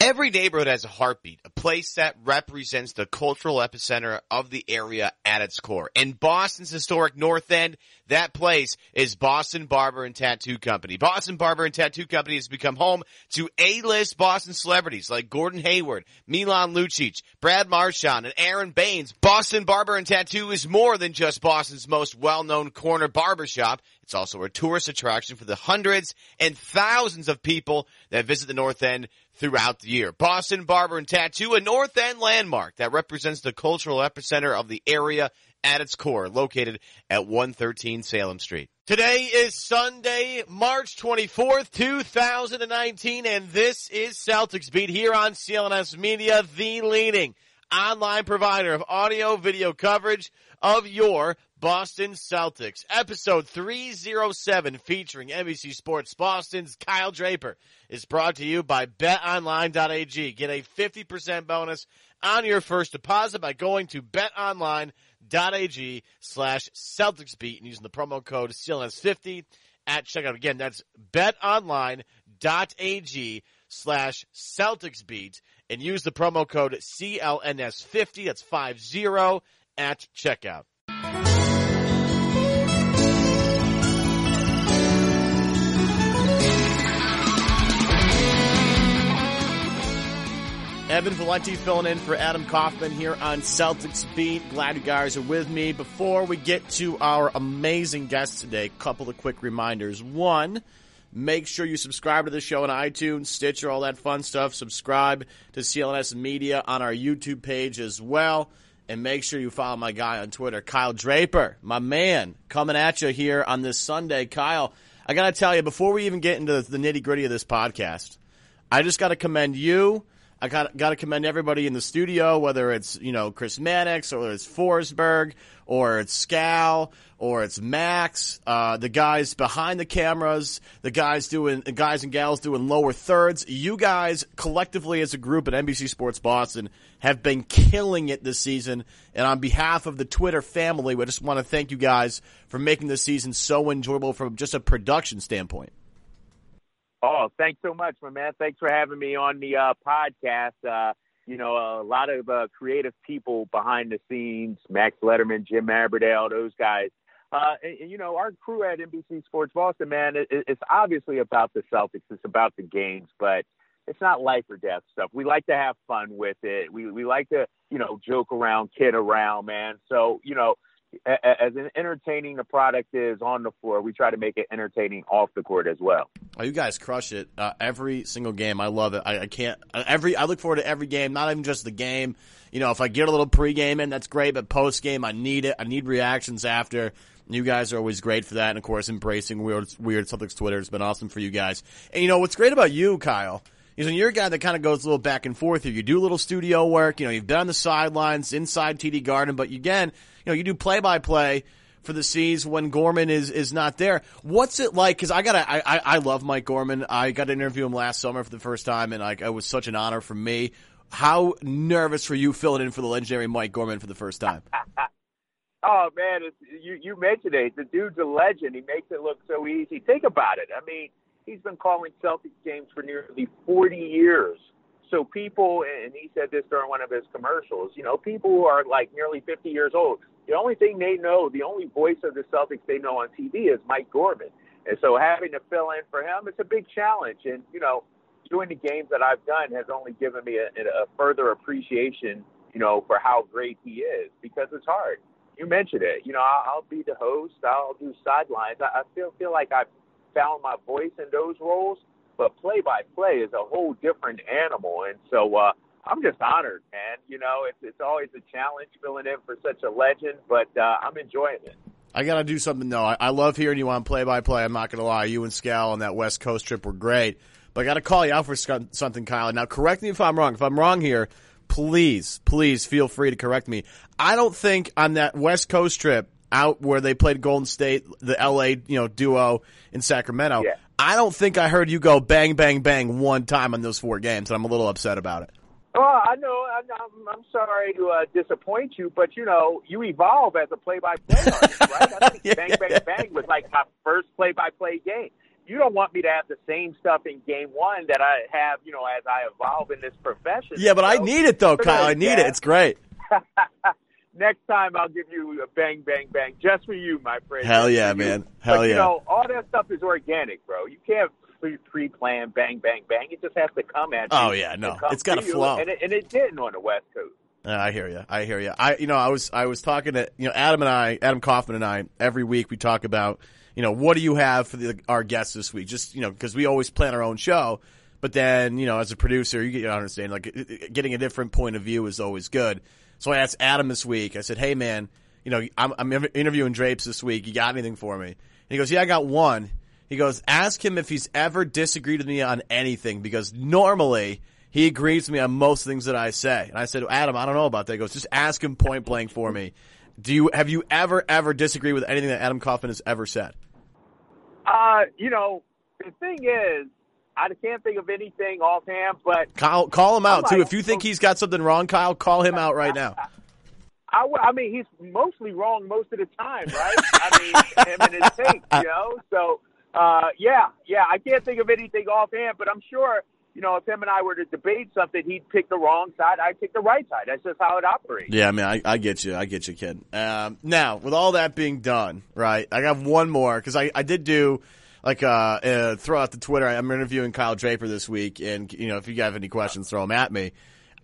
Every neighborhood has a heartbeat, a place that represents the cultural epicenter of the area at its core. In Boston's historic North End, that place is Boston Barber and Tattoo Company. Boston Barber and Tattoo Company has become home to A-list Boston celebrities like Gordon Hayward, Milan Lucic, Brad Marchand, and Aaron Baynes. Boston Barber and Tattoo is more than just Boston's most well-known corner barbershop. It's also a tourist attraction for the hundreds and thousands of people that visit the North End throughout the year. Boston Barber and Tattoo, a North End landmark that represents the cultural epicenter of the area at its core, located at 113 Salem Street. Today is Sunday, March 24th, 2019, and this is Celtics Beat here on CLNS Media, the leading online provider of audio video coverage of your Boston Celtics. Episode 307 featuring NBC Sports Boston's Kyle Draper is brought to you by betonline.ag. Get a 50% bonus on your first deposit by going to betonline.ag slash Celtics beat and using the promo code CLNS50 at checkout. Again, that's betonline.ag slash Celtics beat and use the promo code CLNS50. That's 50 at checkout. Evan Valenti filling in for Adam Kaufman here on Celtics Beat. Glad you guys are with me. Before we get to our amazing guest today, couple of quick reminders. One, make sure you subscribe to the show on iTunes, Stitcher, all that fun stuff. Subscribe to CLNS Media on our YouTube page as well. And make sure you follow my guy on Twitter, Kyle Draper, my man, coming at you here on this Sunday. Kyle, I got to tell you, before we even get into the nitty gritty of this podcast, I just got to commend you I got got to commend everybody in the studio, whether it's you know Chris Mannix or it's Forsberg or it's Scal or it's Max, uh, the guys behind the cameras, the guys doing the guys and gals doing lower thirds. You guys collectively as a group at NBC Sports Boston have been killing it this season. And on behalf of the Twitter family, we just want to thank you guys for making this season so enjoyable from just a production standpoint. Oh, thanks so much, my man. Thanks for having me on the uh, podcast. Uh, you know, a lot of uh, creative people behind the scenes, Max Letterman, Jim Aberdale, those guys. Uh, and, you know, our crew at NBC Sports Boston, man, it, it's obviously about the Celtics. It's about the games, but it's not life or death stuff. We like to have fun with it. We we like to, you know, joke around, kid around, man. So, you know, as entertaining the product is on the floor, we try to make it entertaining off the court as well. Oh, you guys crush it uh, every single game. I love it. I, I, can't every. I look forward to every game, not even just the game. You know, if I get a little pregame in, that's great. But post game, I need it. I need reactions after. You guys are always great for that, and of course, embracing weird, weird Celtics Twitter has been awesome for you guys. And you know what's great about you, Kyle, is when you're a guy that kind of goes a little back and forth here. You do a little studio work. You know, you've been on the sidelines inside TD Garden, but again you know, you do play by play for the C's when Gorman is is not there. What's it like? Because I got I, I I love Mike Gorman. I got to interview him last summer for the first time, and like it was such an honor for me. How nervous were you filling in for the legendary Mike Gorman for the first time? oh man, you you mentioned it. The dude's a legend. He makes it look so easy. Think about it. I mean, he's been calling Celtics games for nearly 40 years. So people, and he said this during one of his commercials, you know, people who are like nearly 50 years old, the only thing they know, the only voice of the Celtics they know on TV is Mike Gorman. And so having to fill in for him, it's a big challenge. And, you know, doing the games that I've done has only given me a, a further appreciation, you know, for how great he is because it's hard. You mentioned it. You know, I'll, I'll be the host. I'll do sidelines. I, I feel feel like I've found my voice in those roles, but play by play is a whole different animal. And so uh, I'm just honored, man. You know, it's it's always a challenge filling in for such a legend, but uh, I'm enjoying it. I got to do something though. I, I love hearing you on play by play. I'm not going to lie. You and Scal on that West Coast trip were great. But I got to call you out for something, Kyle. Now, correct me if I'm wrong. If I'm wrong here, please, please feel free to correct me. I don't think on that West Coast trip out where they played Golden State, the LA, you know, duo in Sacramento. Yeah. I don't think I heard you go bang, bang, bang one time on those four games, and I'm a little upset about it. Oh, I know. I'm, I'm sorry to uh, disappoint you, but you know, you evolve as a play-by-play artist, right? I think yeah, Bang Bang Bang was like my first play-by-play game. You don't want me to have the same stuff in game one that I have, you know, as I evolve in this profession. Yeah, but so, I need it though, Kyle. I need it. It's great. Next time I'll give you a bang, bang, bang, just for you, my friend. Hell yeah, man. Hell but, yeah. You know, all that stuff is organic, bro. You can't pre-plan, bang, bang, bang. It just has to come at you. Oh yeah, no, it's got to flow, and it, and it didn't on the West Coast. I hear you. I hear you. I, you know, I was, I was talking to, you know, Adam and I, Adam Kaufman and I, every week we talk about, you know, what do you have for the, our guests this week? Just, you know, because we always plan our own show, but then, you know, as a producer, you, get you understand, like, getting a different point of view is always good. So I asked Adam this week. I said, "Hey, man, you know, I'm, I'm interviewing Drapes this week. You got anything for me?" And he goes, "Yeah, I got one." He goes, ask him if he's ever disagreed with me on anything because normally he agrees with me on most things that I say. And I said, Adam, I don't know about that. He goes, just ask him point blank for me. Do you have you ever ever disagreed with anything that Adam Kaufman has ever said? Uh, you know, the thing is, I can't think of anything offhand, but Kyle, call him out too. If you think he's got something wrong, Kyle, call him out right now. I, I mean, he's mostly wrong most of the time, right? I mean, him and his take, you know. So uh, yeah, yeah, I can't think of anything offhand, but I'm sure, you know, if him and I were to debate something, he'd pick the wrong side, I'd pick the right side. That's just how it operates. Yeah, I mean, I, I get you. I get you, kid. Um, now, with all that being done, right, I got one more, because I, I did do, like, uh, uh, throw out the Twitter. I'm interviewing Kyle Draper this week, and, you know, if you have any questions, throw them at me.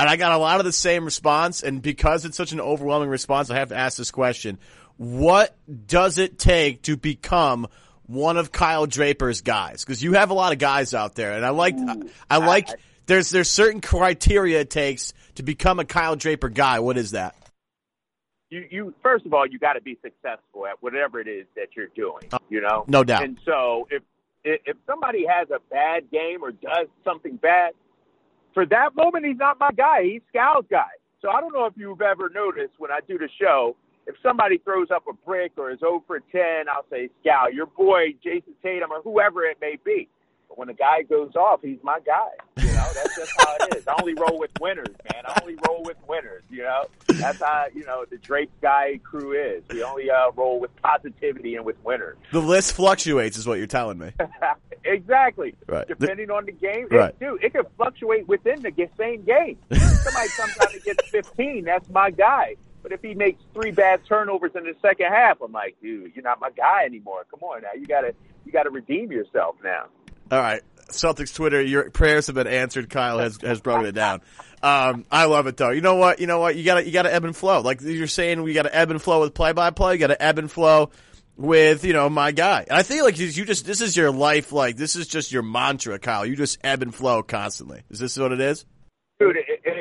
And I got a lot of the same response, and because it's such an overwhelming response, I have to ask this question. What does it take to become one of Kyle Draper's guys because you have a lot of guys out there, and I like Ooh, I like I, there's there's certain criteria it takes to become a Kyle Draper guy. What is that? You you first of all you got to be successful at whatever it is that you're doing. Oh, you know, no doubt. And so if if somebody has a bad game or does something bad, for that moment he's not my guy. He's Scal's guy. So I don't know if you've ever noticed when I do the show if somebody throws up a brick or is over 10, I'll say, Scal, your boy, Jayson Tatum, or whoever it may be. But when a guy goes off, he's my guy. You know, that's just how it is. I only roll with winners, man. I only roll with winners, you know. That's how, you know, the Drake guy crew is. We only uh, roll with positivity and with winners. The list fluctuates, is what you're telling me. exactly. Right. Depending the, on the game. Right. It, dude, it can fluctuate within the same game. Somebody sometimes gets 15. That's my guy. But if he makes three bad turnovers in the second half, I'm like, dude, you're not my guy anymore. Come on now, you gotta you gotta redeem yourself now. All right, Celtics Twitter, your prayers have been answered. Kyle has has broken it down. Um, I love it though. You know what? You know what? You gotta you gotta ebb and flow. Like you're saying, we gotta ebb and flow with play by play. You gotta ebb and flow with you know my guy. And I think like you just this is your life. Like this is just your mantra, Kyle. You just ebb and flow constantly. Is this what it is? Dude,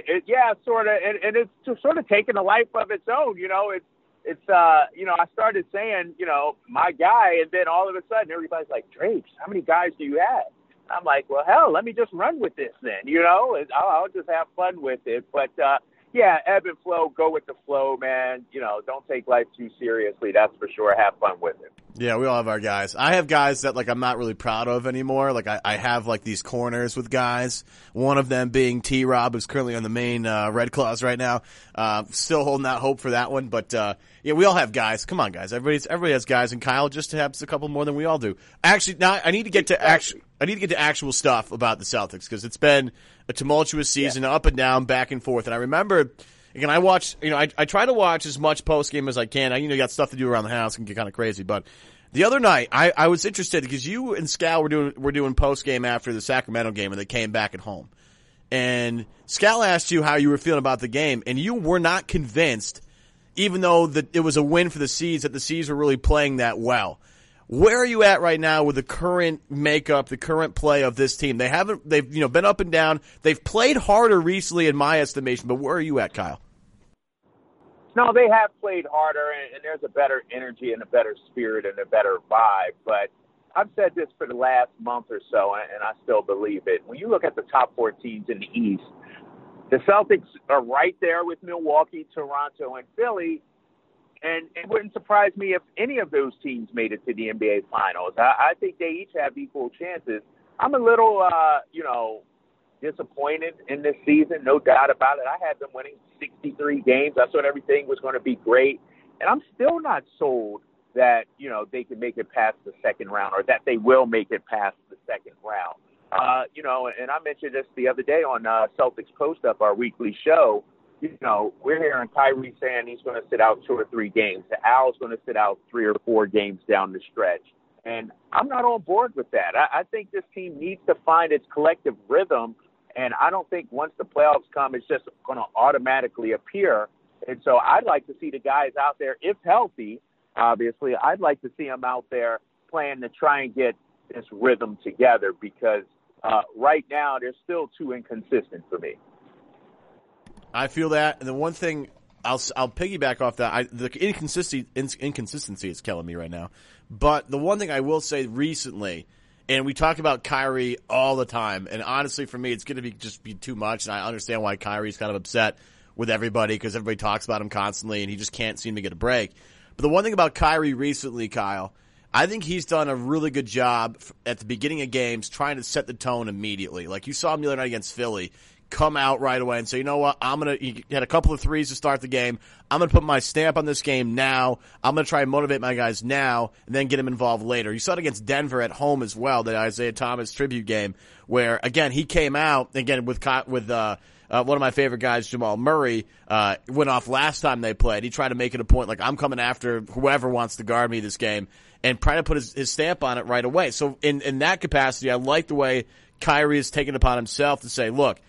it, yeah, sort of, and, and it's sort of taken a life of its own. You know, it's it's uh, you know, I started saying, you know, my guy, and then all of a sudden, everybody's like, Drapes, how many guys do you have? I'm like, well, hell, let me just run with this then. You know, I'll, I'll just have fun with it. But uh, yeah, ebb and flow, go with the flow, man. You know, don't take life too seriously. That's for sure. Have fun with it. Yeah, we all have our guys. I have guys that like I'm not really proud of anymore. Like I, I have like these corners with guys. One of them being T Rob, who's currently on the Maine uh, Red Claws right now. Uh, still holding out hope for that one, but uh, yeah, we all have guys. Come on, guys. Everybody's everybody has guys, and Kyle just has a couple more than we all do. Actually, now I need to get to actual. I need to get to actual stuff about the Celtics because it's been a tumultuous season, yeah. up and down, back and forth. And I remember again, I watch, you know, I, I try to watch as much post game as I can. I, you know, got stuff to do around the house and get kind of crazy, but The other night, I, I was interested because you and Scal were doing were doing post game after the Sacramento game, and they came back at home. And Scal asked you how you were feeling about the game, and you were not convinced, even though the, it was a win for the Seeds, that the Seeds were really playing that well. Where are you at right now with the current makeup, the current play of this team? They haven't, they've you know been up and down. They've played harder recently, in my estimation. But where are you at, Kyle? No, they have played harder, and, and there's a better energy and a better spirit and a better vibe. But I've said this for the last month or so, and, and I still believe it. When you look at the top four teams in the East, the Celtics are right there with Milwaukee, Toronto, and Philly. And it wouldn't surprise me if any of those teams made it to the NBA Finals. I, I think they each have equal chances. I'm a little, uh, you know, disappointed in this season, no doubt about it. I had them winning 63 games. I thought everything was going to be great, and I'm still not sold that you know they can make it past the second round or that they will make it past the second round. Uh, you know, and I mentioned this the other day on uh, Celtics Post Up, our weekly show. You know, we're hearing Kyrie saying he's going to sit out two or three games. Al's going to sit out three or four games down the stretch. And I'm not on board with that. I, I think this team needs to find its collective rhythm and I don't think once the playoffs come, it's just going to automatically appear. And so I'd like to see the guys out there, if healthy, obviously, I'd like to see them out there playing to try and get this rhythm together because uh, right now they're still too inconsistent for me. I feel that, and the one thing I'll I'll piggyback off that. I, the inconsistency inconsistency is killing me right now. But the one thing I will say recently and we talk about Kyrie all the time. And honestly, for me, it's going to be just be too much. And I understand why Kyrie's kind of upset with everybody because everybody talks about him constantly and he just can't seem to get a break. But the one thing about Kyrie recently, Kyle, I think he's done a really good job at the beginning of games trying to set the tone immediately. Like you saw him the other night against Philly come out right away and say, you know what, I'm gonna. He had a couple of threes to start the game. I'm gonna put my stamp on this game now. I'm gonna try and motivate my guys now, and then get them involved later. You saw it against Denver at home as well, the Isaiah Thomas tribute game, where again he came out again with with. uh uh, one of my favorite guys, Jamal Murray, uh, went off last time they played. He tried to make it a point like I'm coming after whoever wants to guard me this game, and try to put his, his stamp on it right away. So in in that capacity, I like the way Kyrie has taken upon himself to say, look,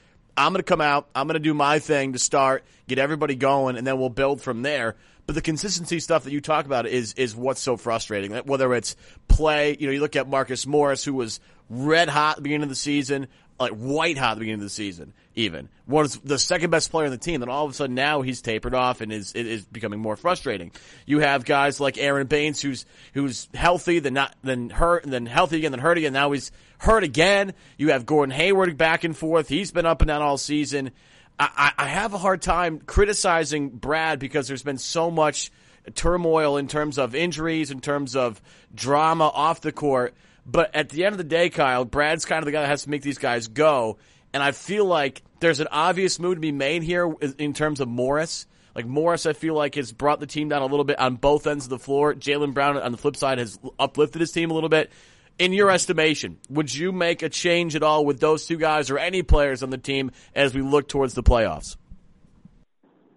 I'm going to come out. I'm going to do my thing to start, get everybody going, and then we'll build from there. But the consistency stuff that you talk about is is what's so frustrating. Whether it's play, you know, you look at Marcus Morris, who was red hot at the beginning of the season, like white hot at the beginning of the season, even was the second best player on the team. Then all of a sudden now he's tapered off and is it is becoming more frustrating. You have guys like Aaron Baynes who's who's healthy, then not then hurt, and then healthy again, then hurt again. Now he's hurt again. You have Gordon Hayward back and forth. He's been up and down all season. I, I have a hard time criticizing Brad because there's been so much turmoil in terms of injuries, in terms of drama off the court. But at the end of the day, Kyle, Brad's kind of the guy that has to make these guys go. And I feel like there's an obvious move to be made here in terms of Morris. Like Morris, I feel like has brought the team down a little bit on both ends of the floor. Jaylen Brown on the flip side has uplifted his team a little bit in your estimation, would you make a change at all with those two guys or any players on the team as we look towards the playoffs?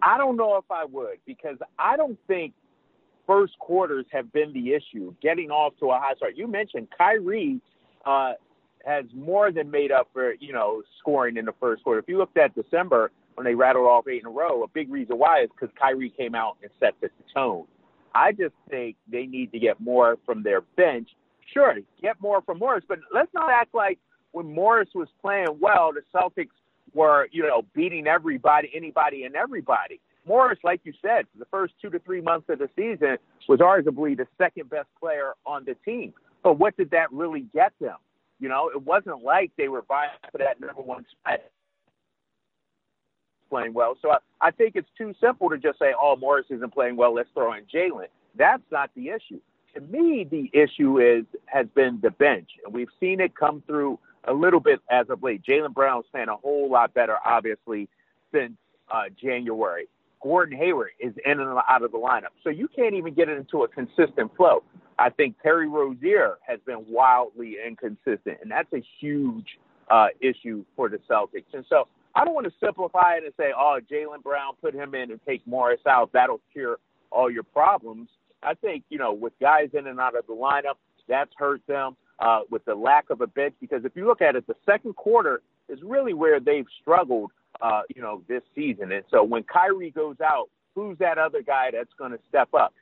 I don't know if I would because I don't think first quarters have been the issue. Getting off to a high start. You mentioned Kyrie uh, has more than made up for you know scoring in the first quarter. If you looked at December when they rattled off eight in a row, a big reason why is because Kyrie came out and set the tone. I just think they need to get more from their bench Sure, get more from Morris, but let's not act like when Morris was playing well, the Celtics were, you know, beating everybody, anybody, and everybody. Morris, like you said, for the first two to three months of the season, was arguably the second best player on the team. But what did that really get them? You know, it wasn't like they were vying for that number one spot playing well. So I, I think it's too simple to just say, oh, Morris isn't playing well, let's throw in Jaylen. That's not the issue to me, the issue is has been the bench, and we've seen it come through a little bit as of late. Jaylen Brown's playing a whole lot better, obviously, since uh, January. Gordon Hayward is in and out of the lineup, so you can't even get it into a consistent flow. I think Terry Rozier has been wildly inconsistent, and that's a huge uh, issue for the Celtics. And so I don't want to simplify it and say, "Oh, Jaylen Brown, put him in and take Morris out. That'll cure all your problems." I think, you know, with guys in and out of the lineup, that's hurt them uh, with the lack of a bench. Because if you look at it, the second quarter is really where they've struggled, uh, you know, this season. And so when Kyrie goes out, who's that other guy that's going to step up?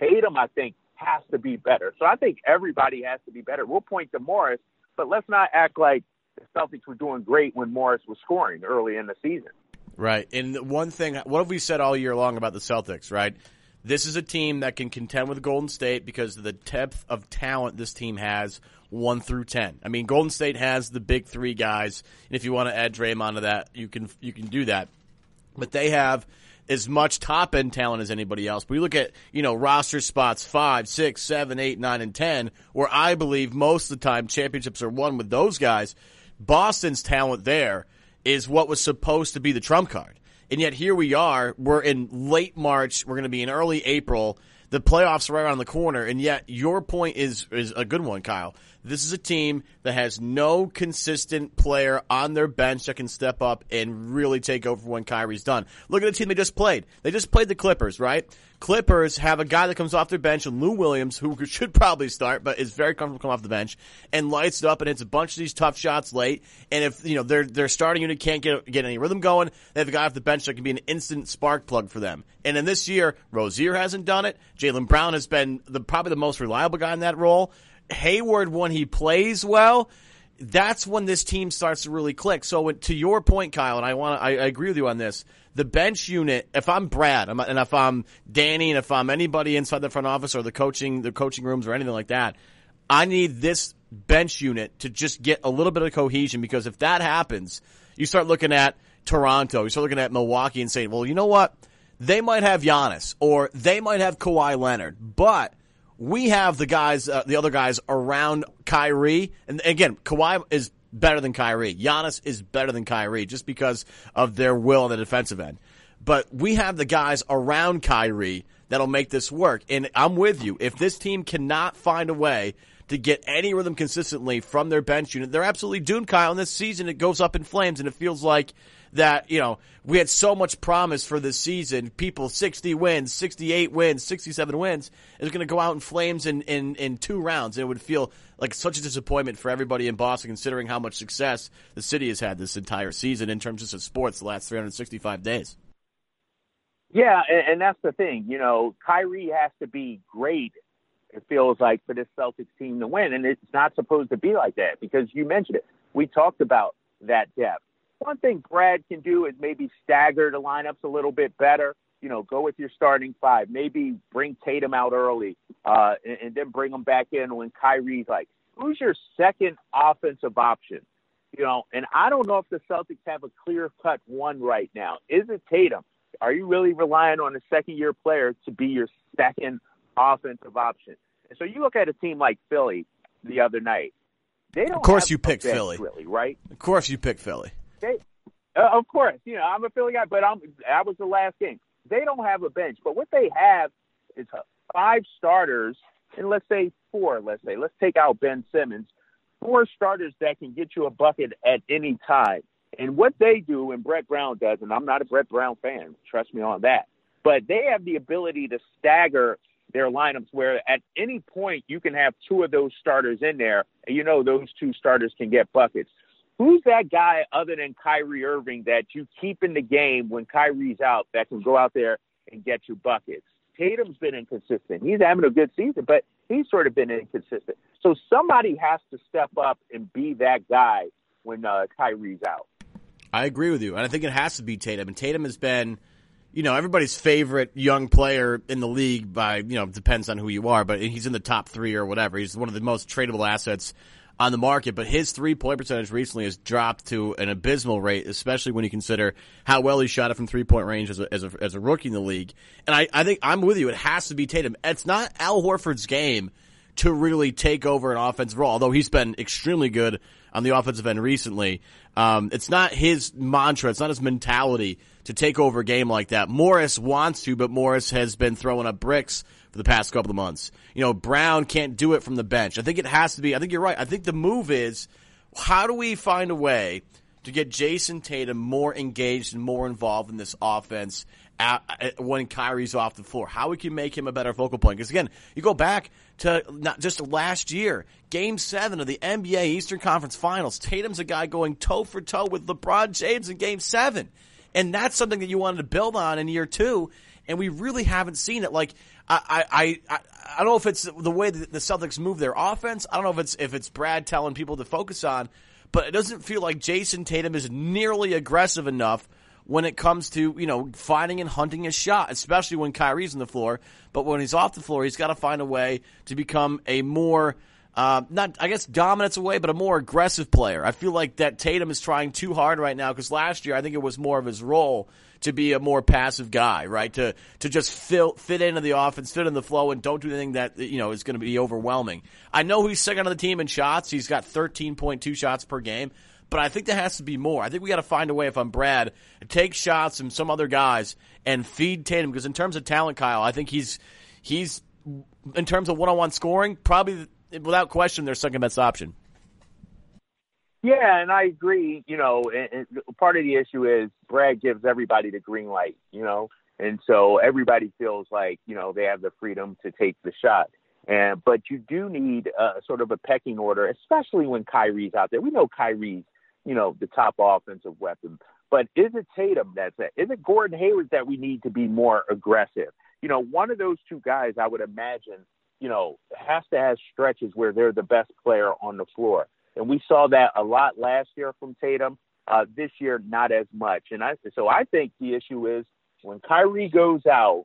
Tatum, I think, has to be better. So I think everybody has to be better. We'll point to Morris, but let's not act like the Celtics were doing great when Morris was scoring early in the season. Right. And one thing, what have we said all year long about the Celtics, right? This is a team that can contend with Golden State because of the depth of talent this team has, one through ten. I mean, Golden State has the big three guys, and if you want to add Draymond to that, you can you can do that. But they have as much top end talent as anybody else. But you look at, you know, roster spots five, six, seven, eight, nine, and 10, where I believe most of the time championships are won with those guys. Boston's talent there is what was supposed to be the trump card. And yet here we are. We're in late March. We're going to be in early April. The playoffs are right around the corner. And yet your point is, is a good one, Kyle. This is a team that has no consistent player on their bench that can step up and really take over when Kyrie's done. Look at the team they just played. They just played the Clippers, right? Clippers have a guy that comes off their bench, and Lou Williams, who should probably start, but is very comfortable coming off the bench, and lights it up and hits a bunch of these tough shots late. And if you know their their starting unit can't get get any rhythm going, they have a guy off the bench that can be an instant spark plug for them. And in this year, Rozier hasn't done it. Jaylen Brown has been the probably the most reliable guy in that role. Hayward, when he plays well, that's when this team starts to really click. So to your point, Kyle, and I want I, I agree with you on this. The bench unit, if I'm Brad, and if I'm Danny, and if I'm anybody inside the front office or the coaching, the coaching rooms or anything like that, I need this bench unit to just get a little bit of cohesion because if that happens, you start looking at Toronto, you start looking at Milwaukee and saying, well, you know what? They might have Giannis or they might have Kawhi Leonard, but we have the guys, uh, the other guys around Kyrie. And again, Kawhi is better than Kyrie. Giannis is better than Kyrie just because of their will on the defensive end. But we have the guys around Kyrie that'll make this work. And I'm with you. If this team cannot find a way to get any rhythm consistently from their bench unit, they're absolutely doomed, Kyle. And this season, it goes up in flames, and it feels like that, you know, we had so much promise for this season. People 60 wins, 68 wins, 67 wins is going to go out in flames in, in, in two rounds. And it would feel like such a disappointment for everybody in Boston considering how much success the city has had this entire season in terms of sports the last 365 days. Yeah, and, and that's the thing. You know, Kyrie has to be great it feels like for this Celtics team to win. And it's not supposed to be like that because you mentioned it. We talked about that depth. One thing Brad can do is maybe stagger the lineups a little bit better. You know, go with your starting five. Maybe bring Tatum out early, uh, and, and then bring him back in when Kyrie's like, who's your second offensive option? You know, and I don't know if the Celtics have a clear cut one right now. Is it Tatum? Are you really relying on a second year player to be your second offensive option? And so you look at a team like Philly the other night. They don't of course you picked Philly, really, right? Of course you pick Philly. They, uh, of course, you know I'm a Philly guy, but I'm that was the last game. They don't have a bench, but what they have is five starters, and let's say four. Let's say let's take out Ben Simmons, four starters that can get you a bucket at any time. And what they do, and Brett Brown does, and I'm not a Brett Brown fan, trust me on that, but they have the ability to stagger their lineups where at any point you can have two of those starters in there, and you know those two starters can get buckets. Who's that guy other than Kyrie Irving that you keep in the game when Kyrie's out that can go out there and get you buckets? Tatum's been inconsistent. He's having a good season, but he's sort of been inconsistent. So somebody has to step up and be that guy when uh, Kyrie's out. I agree with you, and I think it has to be Tatum. And Tatum has been, you know, everybody's favorite young player in the league. By you know, depends on who you are, but he's in the top three or whatever. He's one of the most tradable assets on the market, but his three point percentage recently has dropped to an abysmal rate, especially when you consider how well he shot it from three point range as a, as a, as a rookie in the league. And I, I think I'm with you. It has to be Tatum. It's not Al Horford's game to really take over an offensive role, although he's been extremely good on the offensive end recently. Um, it's not his mantra. It's not his mentality to take over a game like that. Morris wants to, but Morris has been throwing up bricks for the past couple of months. You know, Brown can't do it from the bench. I think it has to be, I think you're right. I think the move is how do we find a way to get Jayson Tatum more engaged and more involved in this offense at, when Kyrie's off the floor. How we can make him a better focal point. Because again, you go back to not just last year, Game Seven of the NBA Eastern Conference Finals. Tatum's a guy going toe for toe with LeBron James in Game Seven, and that's something that you wanted to build on in year two. And we really haven't seen it. Like I, I, I, I don't know if it's the way that the Celtics move their offense. I don't know if it's if it's Brad telling people to focus on, but it doesn't feel like Jayson Tatum is nearly aggressive enough when it comes to you know finding and hunting a shot, especially when Kyrie's on the floor. But when he's off the floor, he's got to find a way to become a more uh, not I guess dominance away, but a more aggressive player. I feel like that Tatum is trying too hard right now because last year I think it was more of his role to be a more passive guy, right? To to just fill, fit into the offense, fit in the flow, and don't do anything that you know is going to be overwhelming. I know he's second on the team in shots. He's got 13.2 shots per game, but I think there has to be more. I think we got to find a way. If I'm Brad, take shots from some other guys and feed Tatum because in terms of talent, Kyle, I think he's he's in terms of one-on-one scoring, probably without question their second best option. Yeah, and I agree. You know, and, and part of the issue is Brad gives everybody the green light. You know, and so everybody feels like you know they have the freedom to take the shot. And but you do need a, sort of a pecking order, especially when Kyrie's out there. We know Kyrie's, you know, the top offensive weapon. But is it Tatum that's it? Is it Gordon Hayward that we need to be more aggressive? You know, one of those two guys, I would imagine, you know, has to have stretches where they're the best player on the floor. And we saw that a lot last year from Tatum. Uh, this year, not as much. And I, so I think the issue is when Kyrie goes out,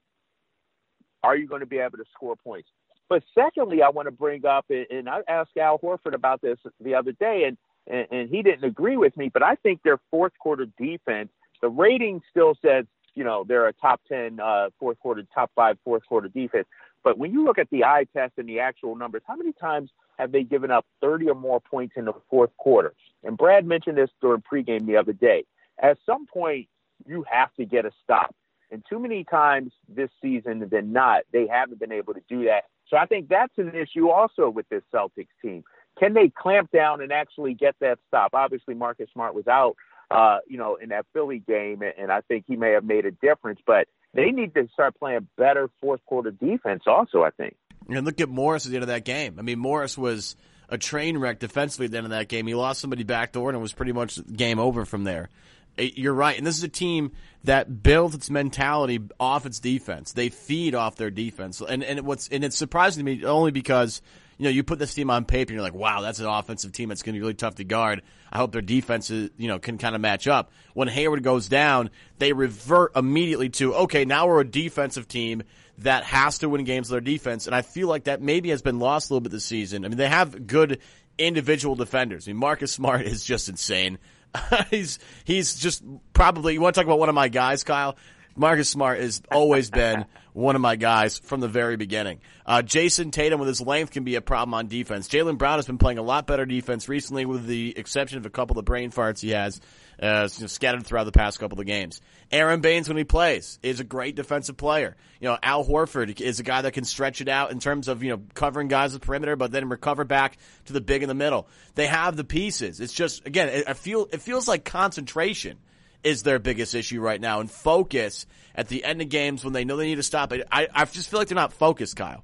are you going to be able to score points? But secondly, I want to bring up, and I asked Al Horford about this the other day, and, and, and he didn't agree with me, but I think their fourth quarter defense, the rating still says, you know, they're a top 10 uh, fourth quarter, top five fourth quarter defense. But when you look at the eye test and the actual numbers, how many times have they given up 30 or more points in the fourth quarter? And Brad mentioned this during pregame the other day. At some point, you have to get a stop. And too many times this season than not, they haven't been able to do that. So I think that's an issue also with this Celtics team. Can they clamp down and actually get that stop? Obviously, Marcus Smart was out, uh, you know, in that Philly game, and I think he may have made a difference. But they need to start playing better fourth quarter defense also, I think. And look at Morris at the end of that game. I mean, Morris was a train wreck defensively at the end of that game. He lost somebody backdoor and it was pretty much game over from there. Eh, you're right. And this is a team that builds its mentality off its defense. They feed off their defense. And, and what's, and it's surprising to me only because you know, you put this team on paper and you're like, wow, that's an offensive team that's going to be really tough to guard. I hope their defense is, you know, can kind of match up. When Hayward goes down, they revert immediately to, okay, now we're a defensive team that has to win games with their defense. And I feel like that maybe has been lost a little bit this season. I mean, they have good individual defenders. I mean, Marcus Smart is just insane. he's, he's just probably, you want to talk about one of my guys, Kyle? Marcus Smart has always been one of my guys from the very beginning. Uh, Jayson Tatum with his length can be a problem on defense. Jaylen Brown has been playing a lot better defense recently with the exception of a couple of brain farts he has uh, scattered throughout the past couple of games. Aaron Baynes, when he plays, is a great defensive player. You know, Al Horford is a guy that can stretch it out in terms of, you know, covering guys with perimeter, but then recover back to the big in the middle. They have the pieces. It's just, again, I feel, it feels like concentration is their biggest issue right now and focus at the end of games when they know they need to stop it. I, I just feel like they're not focused, Kyle.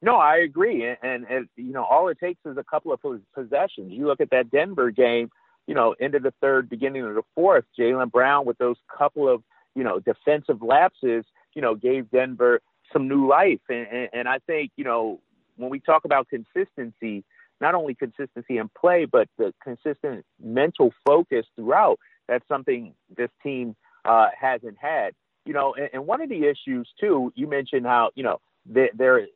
No, I agree. And, and, and, you know, all it takes is a couple of possessions. You look at that Denver game, you know, end of the third, beginning of the fourth, Jaylen Brown with those couple of, you know, defensive lapses, you know, gave Denver some new life. And, and, and I think, you know, when we talk about consistency, not only consistency in play, but the consistent mental focus throughout, that's something this team uh, hasn't had. You know, and, and, one of the issues too, you mentioned how you know they, they're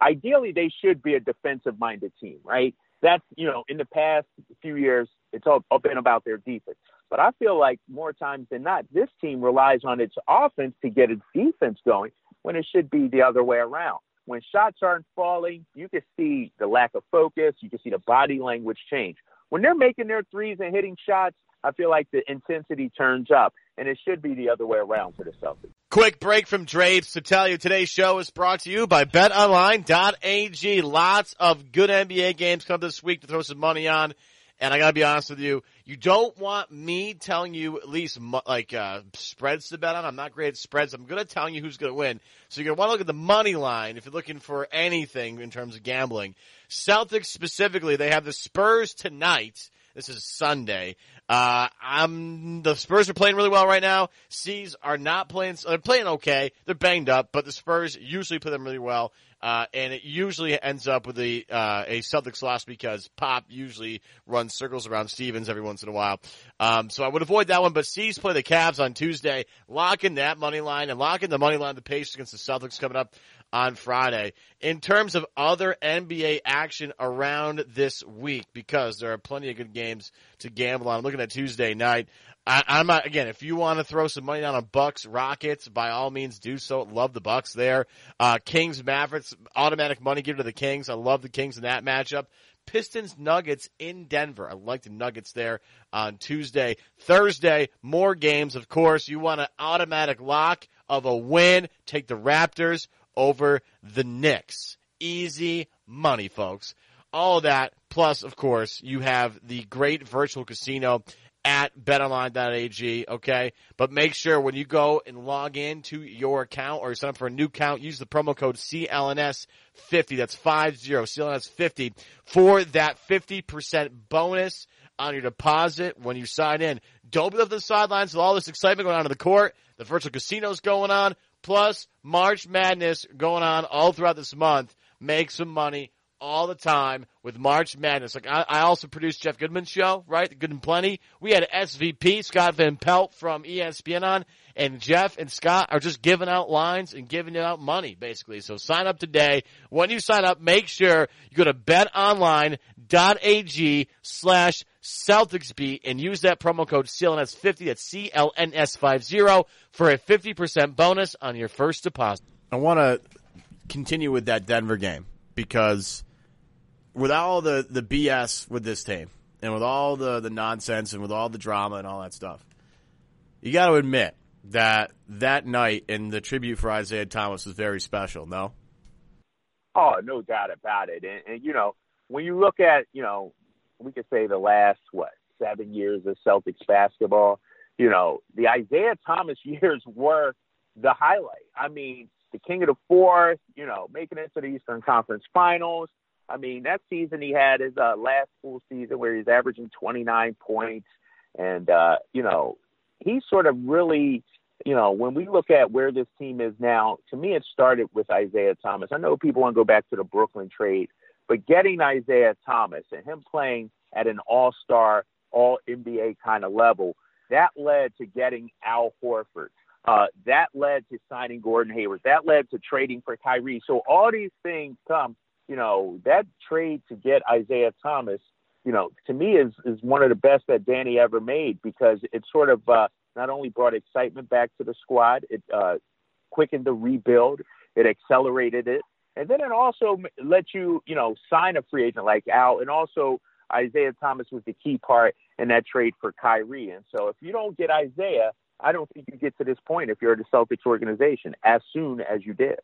ideally they should be a defensive minded team, right? That's you know in the past few years it's all been about their defense. But I feel like more times than not, this team relies on its offense to get its defense going when it should be the other way around. When shots aren't falling, you can see the lack of focus. You can see the body language change. When they're making their threes and hitting shots, I feel like the intensity turns up, and it should be the other way around for the Celtics. Quick break from Drapes to tell you today's show is brought to you by BetOnline.ag. Lots of good NBA games come this week to throw some money on. And I gotta be honest with you, you don't want me telling you at least like uh, spreads to bet on. I'm not great at spreads. I'm good at telling you who's gonna win. So you're gonna want to look at the money line if you're looking for anything in terms of gambling. Celtics specifically, they have the Spurs tonight. This is Sunday. Uh, I'm, the Spurs are playing really well right now. C's are not playing, they're playing okay. They're banged up, but the Spurs usually play them really well. Uh, and it usually ends up with a, uh, a Celtics loss because Pop usually runs circles around Stevens every once in a while. Um, so I would avoid that one, but C's play the Cavs on Tuesday, lock in that money line and lock in the money line the Pacers against the Celtics coming up on Friday. In terms of other NBA action around this week, because there are plenty of good games to gamble on. I'm looking at Tuesday night. I, am not, again, if you want to throw some money down on Bucks, Rockets, by all means do so. Love the Bucks there. Uh, Kings, Mavericks, automatic money give to the Kings. I love the Kings in that matchup. Pistons Nuggets in Denver. I like the Nuggets there on Tuesday. Thursday, more games, of course. You want an automatic lock of a win. Take the Raptors over the Knicks. Easy money, folks. All that, plus, of course, you have the great virtual casino at betonline.ag, okay? But make sure when you go and log in to your account or sign up for a new account, use the promo code CLNS50, that's 50, CLNS50, for that 50% bonus on your deposit when you sign in. Don't be left on the sidelines with all this excitement going on in the court. The virtual casino's going on. Plus, March Madness going on all throughout this month. Make some money all the time with March Madness. Like I, I also produced Jeff Goodman's show, right? Good and Plenty. We had SVP Scott Van Pelt from ESPN on, and Jeff and Scott are just giving out lines and giving out money, basically. So sign up today. When you sign up, make sure you go to betonline.ag slash Celtics beat and use that promo code CLNS50, that's CLNS50 for a 50% bonus on your first deposit. I want to continue with that Denver game because with all the, the BS with this team and with all the, the nonsense and with all the drama and all that stuff, you got to admit that that night in the tribute for Isaiah Thomas was very special, no? Oh, no doubt about it. And, and you know, when you look at, you know, we could say the last what seven years of Celtics basketball. You know, the Isaiah Thomas years were the highlight. I mean, the king of the fourth. You know, making it to the Eastern Conference Finals. I mean, that season he had his uh, last full season where he's averaging 29 points, and uh, you know, he sort of really you know, when we look at where this team is now, to me, it started with Isaiah Thomas. I know people want to go back to the Brooklyn trade, but getting Isaiah Thomas and him playing at an all star, all NBA kind of level, that led to getting Al Horford. Uh, that led to signing Gordon Hayward. That led to trading for Kyrie. So all these things come, you know, that trade to get Isaiah Thomas, you know, to me is is one of the best that Danny ever made because it sort of uh, not only brought excitement back to the squad, it uh, quickened the rebuild, it accelerated it, and then it also lets you, you know, sign a free agent like Al, and also Isaiah Thomas was the key part in that trade for Kyrie. And so if you don't get Isaiah, I don't think you get to this point if you're the Celtics organization as soon as you did.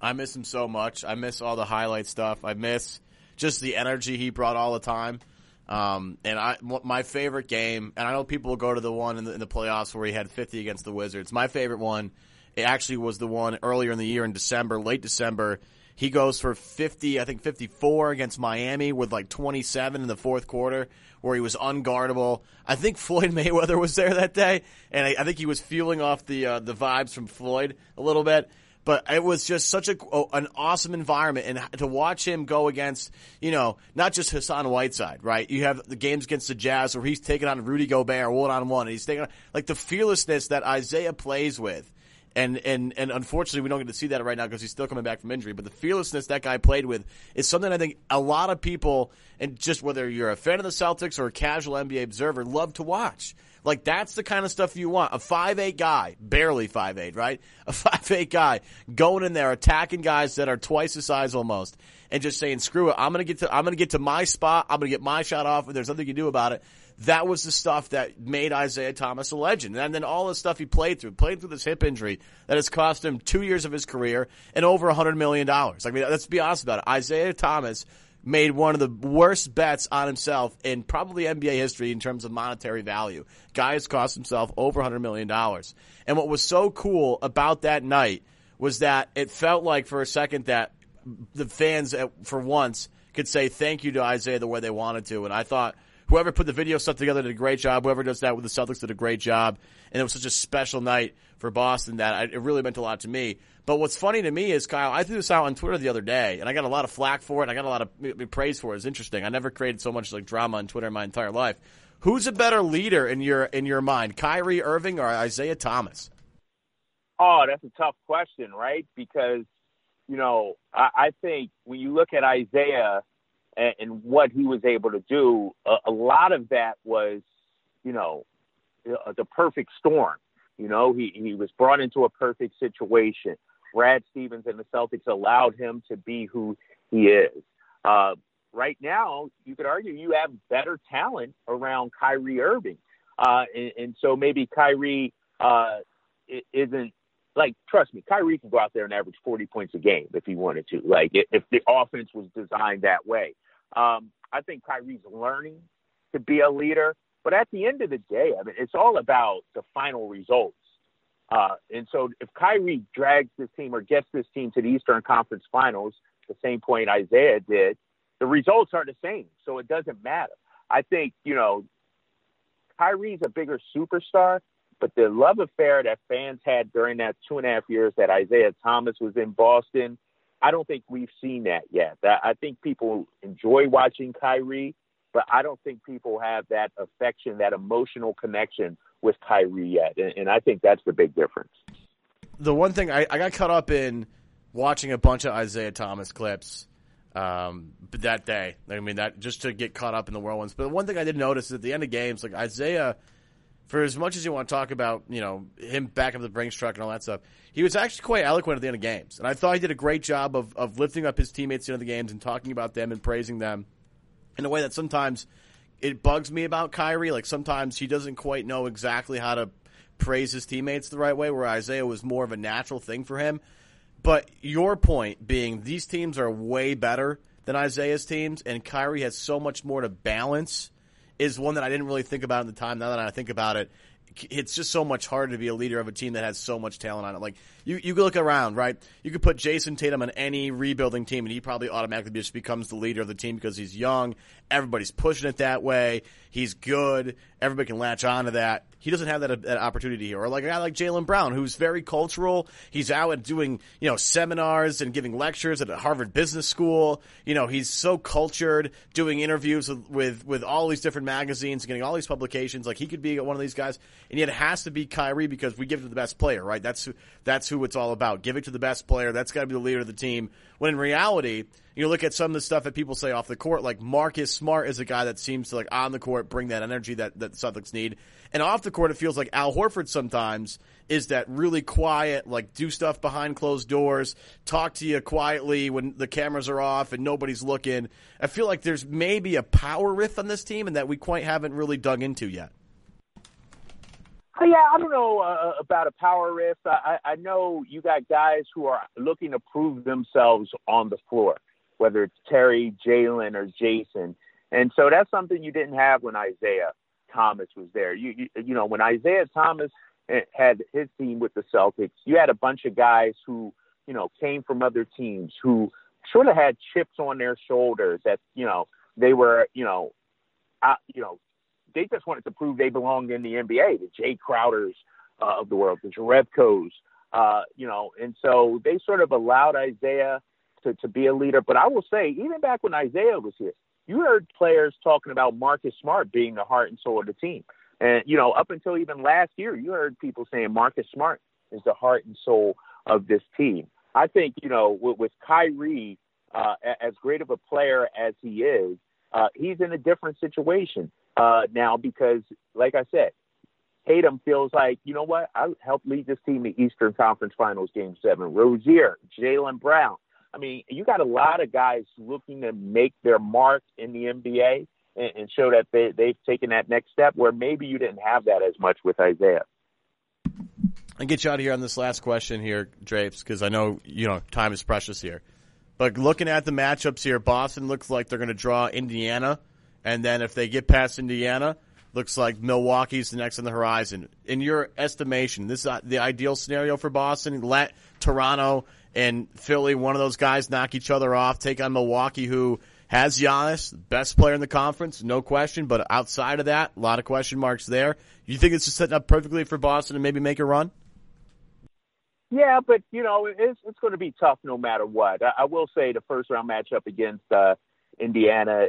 I miss him so much. I miss all the highlight stuff. I miss just the energy he brought all the time. Um, and I, my favorite game, and I know people will go to the one in the, in the playoffs where he had 50 against the Wizards. My favorite one, it actually was the one earlier in the year in December, late December. He goes for 50, I think 54 against Miami with like 27 in the fourth quarter where he was unguardable. I think Floyd Mayweather was there that day, and I, I think he was fueling off the uh, the vibes from Floyd a little bit. But it was just such a oh, an awesome environment, and to watch him go against, you know, not just Hassan Whiteside, right? You have the games against the Jazz where he's taking on Rudy Gobert one on one, and he's taking on, like the fearlessness that Isaiah plays with and and and unfortunately we don't get to see that right now because he's still coming back from injury. But the fearlessness that guy played with is something I think a lot of people, and just whether you're a fan of the Celtics or a casual NBA observer, love to watch. Like that's the kind of stuff you want. A five eight guy, barely five eight, right? A five eight guy going in there attacking guys that are twice the size almost, and just saying, "Screw it, I'm gonna get to I'm gonna get to my spot. I'm gonna get my shot off, and there's nothing you can do about it." that was the stuff that made Isaiah Thomas a legend. And then all the stuff he played through, played through this hip injury that has cost him two years of his career and over a hundred million dollars. I mean, let's be honest about it. Isaiah Thomas made one of the worst bets on himself in probably NBA history in terms of monetary value. Guy has cost himself over $100 million. And what was so cool about that night was that it felt like for a second that the fans, for once, could say thank you to Isaiah the way they wanted to. And I thought whoever put the video stuff together did a great job. Whoever does that with the Celtics did a great job. And it was such a special night for Boston that it really meant a lot to me. But what's funny to me is, Kyle, I threw this out on Twitter the other day, and I got a lot of flack for it. I got a lot of praise for it. It's interesting. I never created so much like drama on Twitter in my entire life. Who's a better leader in your in your mind, Kyrie Irving or Isaiah Thomas? Oh, that's a tough question, right? Because you know, I, I think when you look at Isaiah and, and what he was able to do, a, a lot of that was, you know, the perfect storm. You know, he he was brought into a perfect situation. Brad Stevens and the Celtics allowed him to be who he is. Uh, right now, you could argue you have better talent around Kyrie Irving. Uh, and, and so maybe Kyrie uh, isn't like, trust me, Kyrie can go out there and average 40 points a game if he wanted to. Like, if the offense was designed that way. Um, I think Kyrie's learning to be a leader. But at the end of the day, I mean, it's all about the final results. Uh, and so if Kyrie drags this team or gets this team to the Eastern Conference Finals, the same point Isaiah did, the results are the same. So it doesn't matter. I think, you know, Kyrie's a bigger superstar, but the love affair that fans had during that two and a half years that Isaiah Thomas was in Boston, I don't think we've seen that yet. I think people enjoy watching Kyrie, but I don't think people have that affection, that emotional connection with Kyrie yet, and, and I think that's the big difference. The one thing I, I got caught up in watching a bunch of Isaiah Thomas clips um, that day. I mean, that just to get caught up in the whirlwinds. But the one thing I did notice is at the end of games, like Isaiah, for as much as you want to talk about, you know, him back up the Brinks truck and all that stuff, he was actually quite eloquent at the end of games. And I thought he did a great job of, of lifting up his teammates at the end of the games and talking about them and praising them in a way that sometimes – it bugs me about Kyrie. Like sometimes he doesn't quite know exactly how to praise his teammates the right way, where Isaiah was more of a natural thing for him. But your point being these teams are way better than Isaiah's teams, and Kyrie has so much more to balance is one that I didn't really think about at the time. Now that I think about it, it's just so much harder to be a leader of a team that has so much talent on it. Like you, you look around, right? You could put Jayson Tatum on any rebuilding team, and he probably automatically just becomes the leader of the team because he's young. Everybody's pushing it that way. He's good. Everybody can latch on to that. He doesn't have that, that opportunity here. Or like a guy like Jaylen Brown, who's very cultural. He's out and doing, you know, seminars and giving lectures at a Harvard Business School. You know, he's so cultured, doing interviews with, with, with all these different magazines, getting all these publications. Like he could be one of these guys. And yet it has to be Kyrie because we give it to the best player, right? That's that's who it's all about. Give it to the best player. That's got to be the leader of the team. When in reality, you look at some of the stuff that people say off the court, like Marcus Smart is a guy that seems to like on the court bring that energy that, that Celtics need. And off the court, it feels like Al Horford sometimes is that really quiet, like do stuff behind closed doors, talk to you quietly when the cameras are off and nobody's looking. I feel like there's maybe a power riff on this team and that we quite haven't really dug into yet. Yeah, I don't know uh, about a power riff. I, I know you got guys who are looking to prove themselves on the floor whether it's Terry, Jaylen, or Jayson. And so that's something you didn't have when Isaiah Thomas was there. You, you, you know, when Isaiah Thomas had his team with the Celtics, you had a bunch of guys who, you know, came from other teams who sort of had chips on their shoulders that, you know, they were, you know, uh, you know, they just wanted to prove they belonged in the NBA, the Jae Crowders uh, of the world, the Jerebkos, uh, you know, and so they sort of allowed Isaiah to, to be a leader. But I will say, even back when Isaiah was here, you heard players talking about Marcus Smart being the heart and soul of the team. And, you know, up until even last year, you heard people saying Marcus Smart is the heart and soul of this team. I think, you know, with, with Kyrie, uh, as great of a player as he is, uh, he's in a different situation uh, now because, like I said, Tatum feels like, you know what, I helped lead this team to Eastern Conference Finals Game 7. Rozier, Jaylen Brown, I mean, you got a lot of guys looking to make their mark in the NBA and, and show that they, they've taken that next step where maybe you didn't have that as much with Isaiah. And get you out of here on this last question here, Drapes, because I know you know time is precious here. But looking at the matchups here, Boston looks like they're going to draw Indiana, and then if they get past Indiana, looks like Milwaukee's the next on the horizon. In your estimation, this is uh, the ideal scenario for Boston. Let Toronto and Philly, one of those guys, knock each other off. Take on Milwaukee, who has Giannis, best player in the conference, no question. But outside of that, a lot of question marks there. You think it's just setting up perfectly for Boston to maybe make a run? Yeah, but you know it's it's going to be tough no matter what. I, I will say the first round matchup against uh, Indiana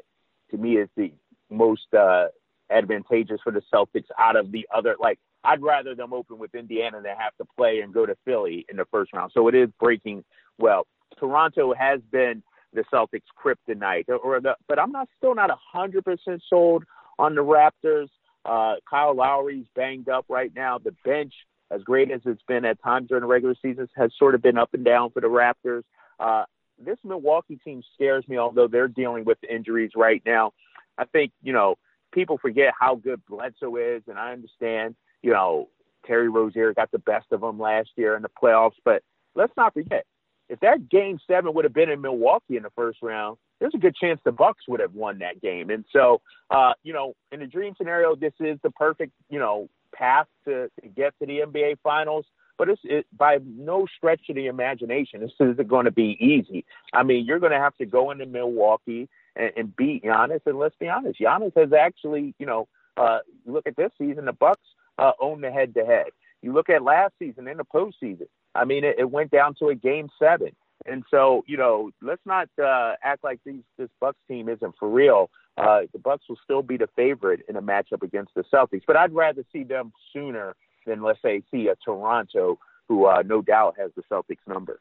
to me is the most uh, advantageous for the Celtics out of the other. Like I'd rather them open with Indiana than have to play and go to Philly in the first round. So it is breaking well. Toronto has been the Celtics' kryptonite, or the, but I'm not still not a hundred percent sold on the Raptors. Uh, Kyle Lowry's banged up right now. The bench as great as it's been at times during the regular season, has sort of been up and down for the Raptors. Uh, this Milwaukee team scares me, although they're dealing with injuries right now. I think, you know, people forget how good Bledsoe is, and I understand, you know, Terry Rozier got the best of them last year in the playoffs, but let's not forget, if that game seven would have been in Milwaukee in the first round, there's a good chance the Bucks would have won that game. And so, uh, you know, in a dream scenario, this is the perfect, you know, path to, to get to the NBA Finals, but it's it, by no stretch of the imagination. This isn't going to be easy. I mean, you're going to have to go into Milwaukee and, and beat Giannis, and let's be honest, Giannis has actually, you know, uh, look at this season, the Bucks uh, own the head-to-head. You look at last season in the postseason. I mean, it, it went down to a game seven. And so, you know, let's not uh, act like these, this Bucks team isn't for real uh, the Bucks will still be the favorite in a matchup against the Celtics. But I'd rather see them sooner than let's say see a Toronto who uh, no doubt has the Celtics number.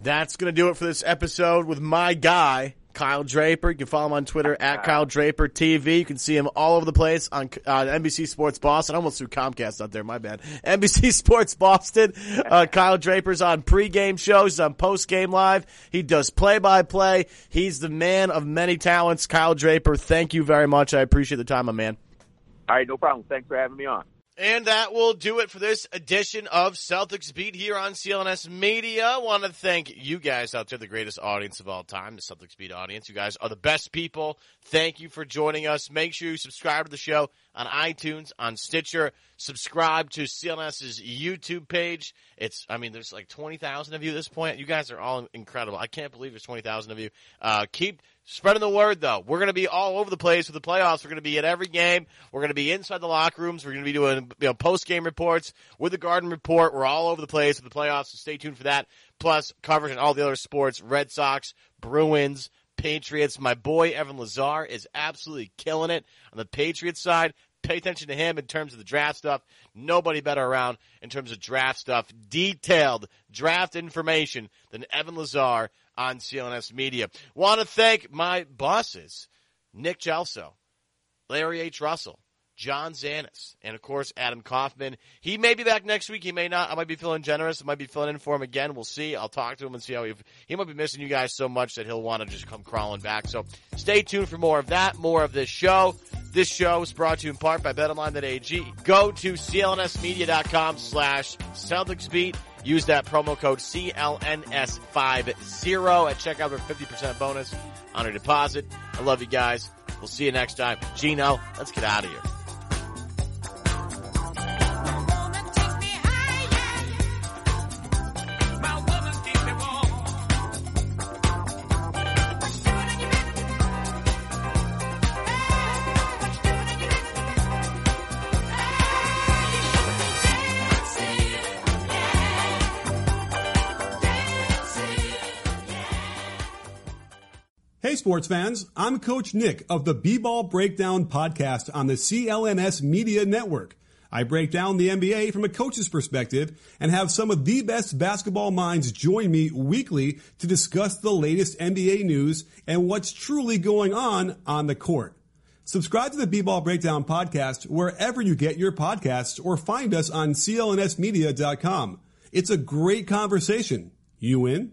That's going to do it for this episode with my guy, Kyle Draper. You can follow him on Twitter at Kyle Draper TV. You can see him all over the place on uh, NBC Sports Boston. I almost threw Comcast out there. My bad. NBC Sports Boston. Uh, Kyle Draper's on pregame shows. He's on postgame live. He does play by play. He's the man of many talents. Kyle Draper, thank you very much. I appreciate the time, my man. All right, no problem. Thanks for having me on. And that will do it for this edition of Celtics Beat here on CLNS Media. I want to thank you guys out there, the greatest audience of all time, the Celtics Beat audience. You guys are the best people. Thank you for joining us. Make sure you subscribe to the show on iTunes, on Stitcher. Subscribe to CLNS's YouTube page. It's, I mean, there's like 20,000 of you at this point. You guys are all incredible. I can't believe there's 20,000 of you. Uh, keep Spreading the word though. We're going to be all over the place with the playoffs. We're going to be at every game. We're going to be inside the locker rooms. We're going to be doing you know, post game reports with the Garden Report. We're all over the place with the playoffs. So stay tuned for that. Plus coverage on all the other sports: Red Sox, Bruins, Patriots. My boy Evan Lazar is absolutely killing it on the Patriots side. Pay attention to him in terms of the draft stuff. Nobody better around in terms of draft stuff. Detailed draft information than Evan Lazar on CLNS Media. Want to thank my bosses, Nick Gelso, Larry H. Russell, John Zanis, and of course Adam Kaufman. He may be back next week. He may not. I might be feeling generous. I might be filling in for him again. We'll see. I'll talk to him and see how he. He might be missing you guys so much that he'll want to just come crawling back. So stay tuned for more of that. More of this show. This show is brought to you in part by BetOnline.ag. Go to clnsmedia.com slash Celtics Beat. Use that promo code CLNS50 at checkout for 50% bonus on your deposit. I love you guys. We'll see you next time. Gino, let's get out of here. Sports fans. I'm Coach Nick of the B-Ball Breakdown podcast on the CLNS Media Network. I break down the NBA from a coach's perspective and have some of the best basketball minds join me weekly to discuss the latest NBA news and what's truly going on on the court. Subscribe to the B-Ball Breakdown podcast wherever you get your podcasts or find us on clnsmedia.com. It's a great conversation. You in?